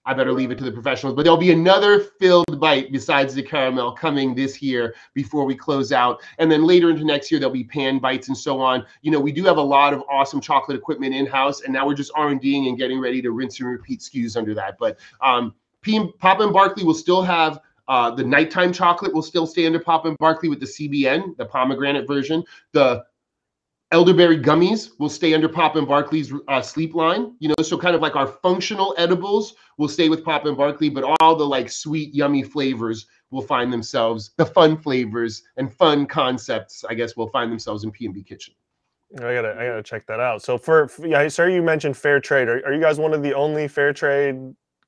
I better leave it to the professionals. But there'll be another filled bite besides the caramel coming this year before we close out. And then later into next year, there'll be pan bites and so on. You know, we do have a lot of awesome chocolate equipment in house, and now we're just R and Ding and getting ready to rinse and repeat SKUs under that. But um, P- Papa and Barkley will still have. Uh, the nighttime chocolate will still stay under Papa and Barkley with the CBN, the pomegranate version. The elderberry gummies will stay under Papa and Barkley's uh, sleep line. You know, so kind of like our functional edibles will stay with Papa and Barkley, but all the like sweet, yummy flavors will find themselves, the fun flavors and fun concepts, I guess, will find themselves in PNB Kitchen.
I gotta, I gotta check that out. So for, yeah, sir, you mentioned fair trade. Are, are you guys one of the only fair trade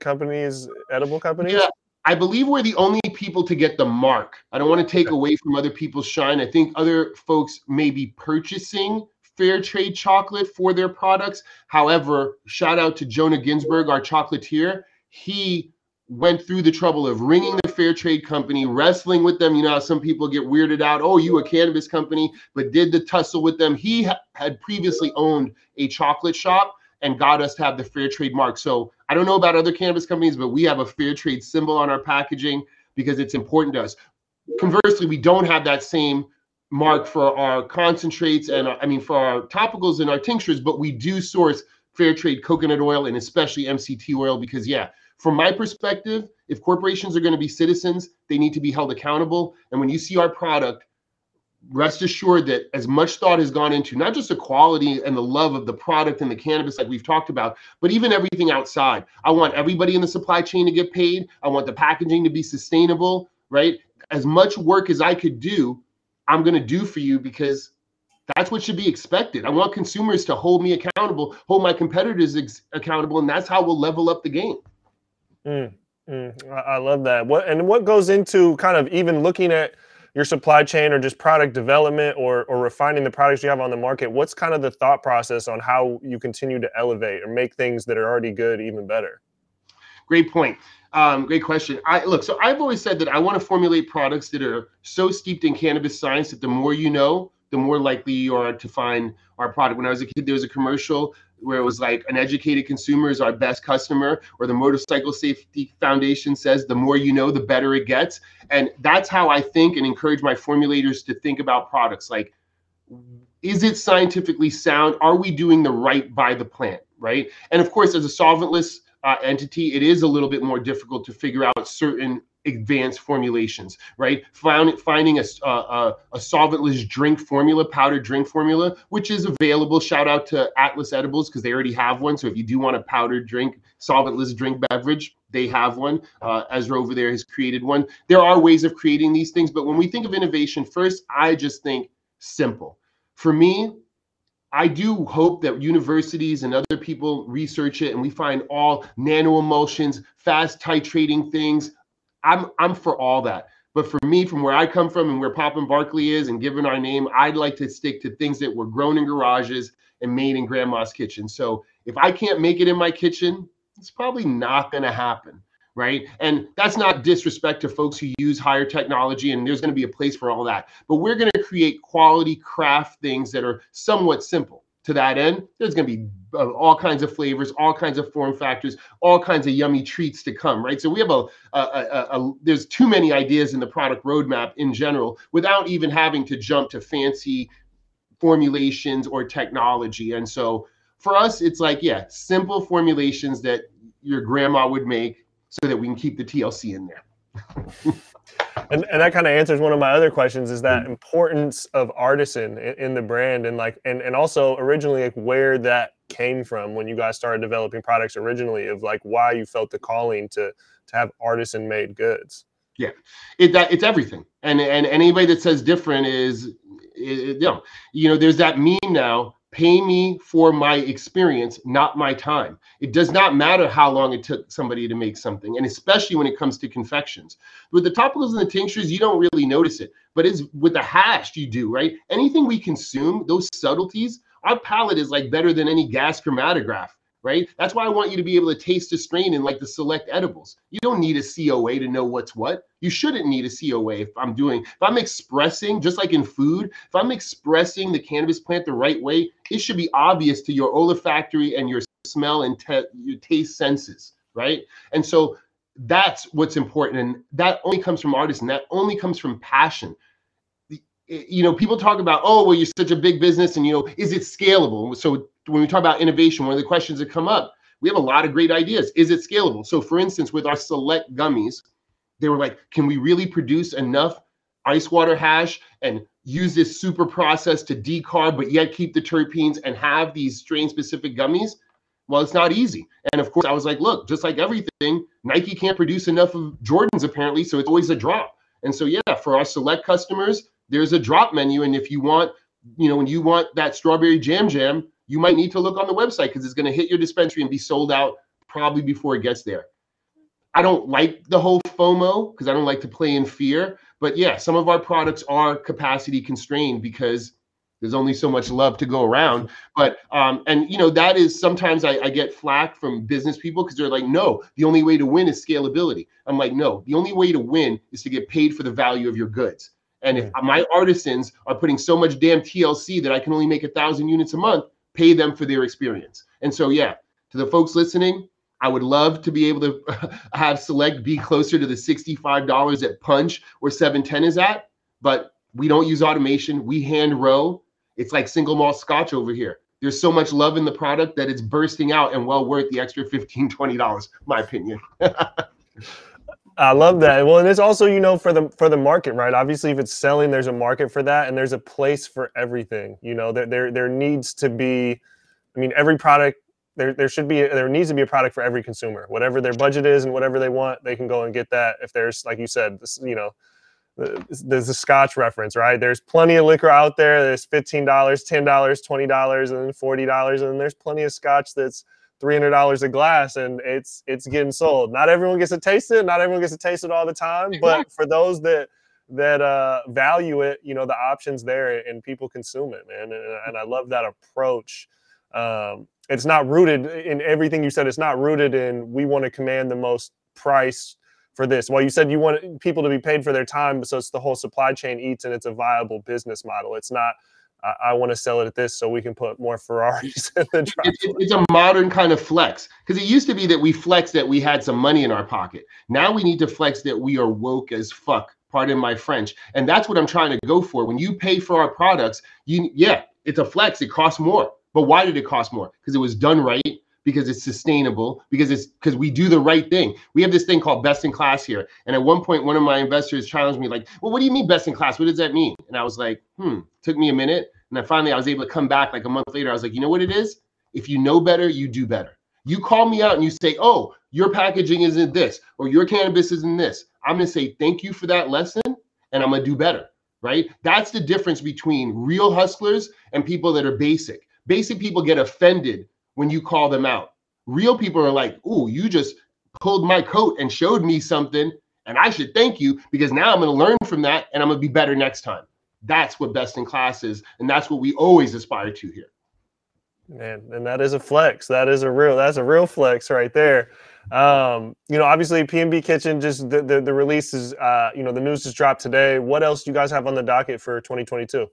companies, edible companies?
Yeah, I believe we're the only people to get the mark. I don't want to take away from other people's shine. I think other folks may be purchasing fair trade chocolate for their products. However, shout out to Jonah Ginsburg, our chocolatier. He went through the trouble of ringing the fair trade company, wrestling with them. You know how some people get weirded out. Oh, you a cannabis company, but did the tussle with them. He ha- had previously owned a chocolate shop and got us to have the fair trade mark. So I don't know about other cannabis companies, but we have a fair trade symbol on our packaging because it's important to us. Conversely, we don't have that same mark for our concentrates and I mean for our topicals and our tinctures, but we do source fair trade coconut oil and especially MCT oil because yeah, from my perspective, if corporations are going to be citizens, they need to be held accountable. And when you see our product, rest assured that as much thought has gone into not just the quality and the love of the product and the cannabis like we've talked about but even everything outside. I want everybody in the supply chain to get paid. I want the packaging to be sustainable right? As much work as i could do i'm going to do for you because that's what should be expected. I want consumers to hold me accountable hold my competitors ex- accountable and that's how we'll level up the game.
Mm, mm, I love that. What and what goes into kind of even looking at your supply chain or just product development or or refining the products you have on the market what's kind of the thought process on how you continue to elevate or make things that are already good even better?
Great point. Um, great question. I look so i've always said that i want to formulate products that are so steeped in cannabis science that the more you know the more likely you are to find our product when i was a kid there was a commercial where it was like an educated consumer is our best customer, or the Motorcycle Safety Foundation says the more you know, the better it gets. And that's how I think and encourage my formulators to think about products. Like, is it scientifically sound? Are we doing the right by the plant? Right. And of course, as a solventless uh, entity, it is a little bit more difficult to figure out certain advanced formulations, right? Found, finding a, a, a solventless drink formula, powdered drink formula, which is available. Shout out to Atlas Edibles because they already have one. So if you do want a powdered drink, solventless drink beverage, they have one. Uh, Ezra over there has created one. There are ways of creating these things, but when we think of innovation, first, I just think simple. For me, I do hope that universities and other people research it and we find all nano emulsions, fast titrating things, I'm I'm for all that. But for me, from where I come from and where Papa and Barkley is, and given our name, I'd like to stick to things that were grown in garages and made in grandma's kitchen. So if I can't make it in my kitchen, it's probably not going to happen. Right. And that's not disrespect to folks who use higher technology, and there's going to be a place for all that. But we're going to create quality craft things that are somewhat simple to that end, there's going to be uh, all kinds of flavors, all kinds of form factors, all kinds of yummy treats to come, right? So we have a, a, a, a, there's too many ideas in the product roadmap in general without even having to jump to fancy formulations or technology. And so for us, it's like, yeah, simple formulations that your grandma would make so that we can keep the TLC in there.
and, and that kind of answers one of my other questions is that importance of artisan in, in, the brand and like and, and also originally like where that came from when you guys started developing products originally of like why you felt the calling to to have artisan made goods
yeah it that it's everything and and anybody that says different is, is you know you know there's that meme now pay me for my experience, not my time. It does not matter how long it took somebody to make something, and especially when it comes to confections. With the topicals and the tinctures, you don't really notice it, but it's with the hash you do, right? Anything we consume, those subtleties, our palate is like better than any gas chromatograph. right? That's why I want you to be able to taste a strain in like the select edibles. You don't need a COA to know what's what. You shouldn't need a COA if I'm doing, if I'm expressing, just like in food, if I'm expressing the cannabis plant the right way, it should be obvious to your olfactory and your smell and te- your taste senses, right? And so that's what's important. And that only comes from artists and that only comes from passion Eh, you know, people talk about, oh, well, you're such a big business, and you know, is it scalable? So when we talk about innovation, one of the questions that come up, we have a lot of great ideas. Is it scalable? So for instance, with our select gummies, they were like, can we really produce enough ice water hash and use this super process to decarb, but yet keep the terpenes and have these strain specific gummies? Well, it's not easy. And of course, I was like, look, just like everything, Nike can't produce enough of Jordans apparently, so it's always a drop. And so, yeah, for our select customers, there's a drop menu. And if you want, you know, when you want that strawberry jam jam, you might need to look on the website because it's going to hit your dispensary and be sold out probably before it gets there. I don't like the whole FOMO because I don't like to play in fear. But yeah, some of our products are capacity constrained because there's only so much love to go around. But um, and you know that is sometimes I, I get flack from business people because they're like, no, the only way to win is scalability. I'm like, no, the only way to win is to get paid for the value of your goods. And if my artisans are putting so much damn TLC that I can only make a thousand units a month, pay them for their experience. And so, yeah, to the folks listening, I would love to be able to have Select be closer to the $65 at Punch or 710 is at, but we don't use automation. We hand row. It's like single malt scotch over here. There's so much love in the product that it's bursting out and well worth the extra $15, $20, my opinion.
I love that. Well, and it's also you know for the for the market, right? Obviously, if it's selling, there's a market for that, and there's a place for everything. You know, there there there needs to be. I mean, every product there there should be there needs to be a product for every consumer. Whatever their budget is and whatever they want, they can go and get that. If there's like you said, this, you know, there's a Scotch reference, right? There's plenty of liquor out there. There's fifteen dollars, ten dollars, twenty dollars, and forty dollars, and there's plenty of Scotch that's three hundred dollars a glass, and it's it's getting sold. Not everyone gets to taste it. Not everyone gets to taste it all the time. But for those that that uh, value it, you know, the options there, and people consume it, man. And, and I love that approach. Um, it's not rooted in everything you said. It's not rooted in we want to command the most price for this. Well, you said you want people to be paid for their time, so it's the whole supply chain eats, and it's a viable business model. It's not I, I want to sell it at this so we can put more Ferraris in the driveway.
It, it's a modern kind of flex because it used to be that we flex that we had some money in our pocket. Now we need to flex that we are woke as fuck. Pardon my French. And that's what I'm trying to go for. When you pay for our products, you yeah, it's a flex. It costs more. But why did it cost more? Because it was done right because it's sustainable, because it's because we do the right thing. We have this thing called best in class here. And at one point, one of my investors challenged me, like, well, what do you mean best in class? What does that mean? And I was like, hmm, took me a minute. And then finally, I was able to come back like a month later. I was like, you know what it is? If you know better, you do better. You call me out and you say, oh, your packaging isn't this, or your cannabis isn't this. I'm going to say, thank you for that lesson, and I'm going to do better, right? That's the difference between real hustlers and people that are basic. Basic people get offended when you call them out. Real people are like, "Ooh, you just pulled my coat and showed me something, and I should thank you because now I'm going to learn from that and I'm going to be better next time." That's what best in class is, and that's what we always aspire to here.
Man, and that is a flex. That is a real. That's a real flex right there. Um, you know, obviously, PNB Kitchen just the the, the release is. Uh, you know, the news just dropped today. What else do you guys have on the docket for 2022?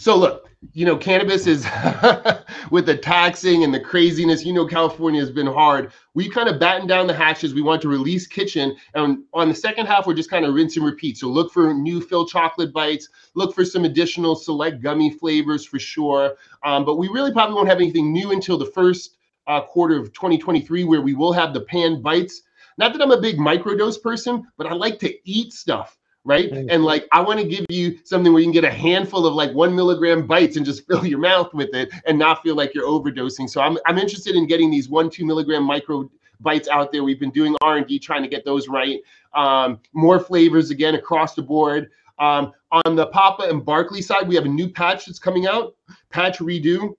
So look, you know, cannabis is with the taxing and the craziness. You know, California has been hard. We kind of batten down the hatches. We want to release kitchen, and on the second half, we're just kind of rinse and repeat. So look for new fill chocolate bites. Look for some additional select gummy flavors for sure. Um, but we really probably won't have anything new until the first uh, quarter of 2023, where we will have the pan bites. Not that I'm a big microdose person, but I like to eat stuff right? And like, I want to give you something where you can get a handful of like one milligram bites and just fill your mouth with it and not feel like you're overdosing. So I'm, I'm interested in getting these one, two milligram micro bites out there. We've been doing R&D trying to get those right. Um, more flavors again across the board. Um, on the Papa and Barkley side, we have a new patch that's coming out, Patch Redo.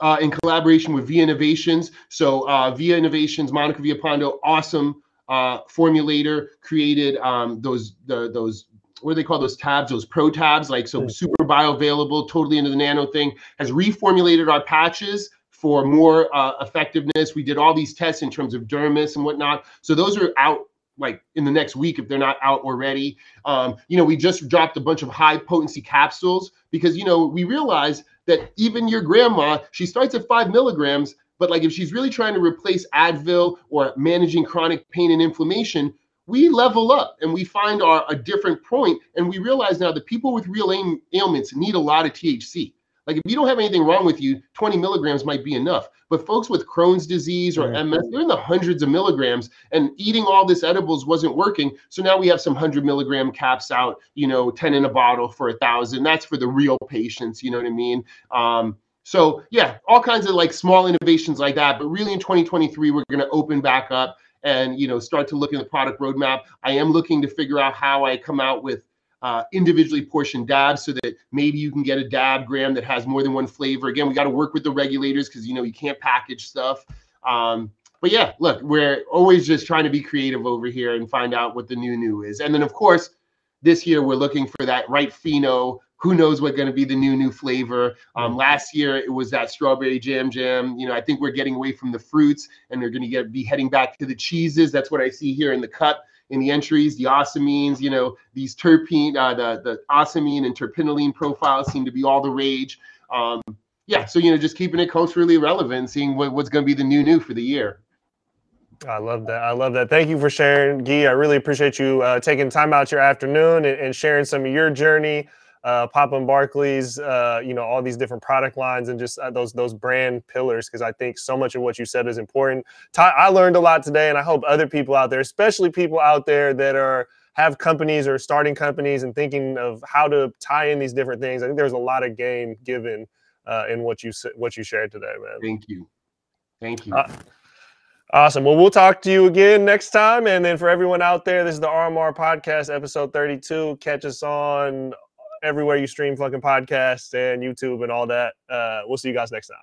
Uh, in collaboration with Via Innovations. So uh, Via Innovations, Monica Vialpando, awesome uh, formulator created um, those the, those what do they call those tabs? Those pro tabs, like so super bioavailable, totally into the nano thing. Has reformulated our patches for more uh, effectiveness. We did all these tests in terms of dermis and whatnot. So those are out like in the next week if they're not out already. Um, you know, we just dropped a bunch of high potency capsules because you know we realize that even your grandma, she starts at five milligrams, but like if she's really trying to replace Advil or managing chronic pain and inflammation, we level up and we find our a different point, and we realize now that people with real ailments need a lot of THC. Like if you don't have anything wrong with you, 20 milligrams might be enough. But folks with Crohn's disease or MS, they're in the hundreds of milligrams, and eating all this edibles wasn't working. So now we have some hundred milligram caps out, you know, 10 in a bottle for a thousand. That's for the real patients, you know what I mean? Um, so yeah, all kinds of like small innovations like that. But really in 2023, we're gonna open back up and you know start to look at the product roadmap. I am looking to figure out how I come out with uh, individually portioned dabs so that maybe you can get a dab gram that has more than one flavor. Again, we got to work with the regulators because you know you can't package stuff. Um, but yeah, look, we're always just trying to be creative over here and find out what the new new is. And then of course, this year we're looking for that right pheno. Who knows what's going to be the new new flavor? Um, last year it was that strawberry jam jam. You know, I think we're getting away from the fruits and they're going to get be heading back to the cheeses. That's what I see here in the cut in the entries, the ocimenes, you know, these terpene, uh, the the ocimene and terpinolene profiles seem to be all the rage. Um, yeah, so you know, just keeping it culturally relevant, seeing what, what's going to be the new new for the year.
I love that. I love that. Thank you for sharing, Guy. I really appreciate you uh, taking time out your afternoon and, and sharing some of your journey uh, Papa and Barkley's, uh, you know, all these different product lines and just uh, those those brand pillars. Because I think so much of what you said is important. Ty, I learned a lot today, and I hope other people out there, especially people out there that are have companies or starting companies and thinking of how to tie in these different things. I think there's a lot of game given uh, in what you what you shared today, man.
Thank you. Thank you.
Uh, awesome. Well, we'll talk to you again next time. And then for everyone out there, this is the RMR Podcast, episode 32. Catch us on everywhere you stream fucking podcasts and YouTube and all that. Uh, we'll see you guys next time.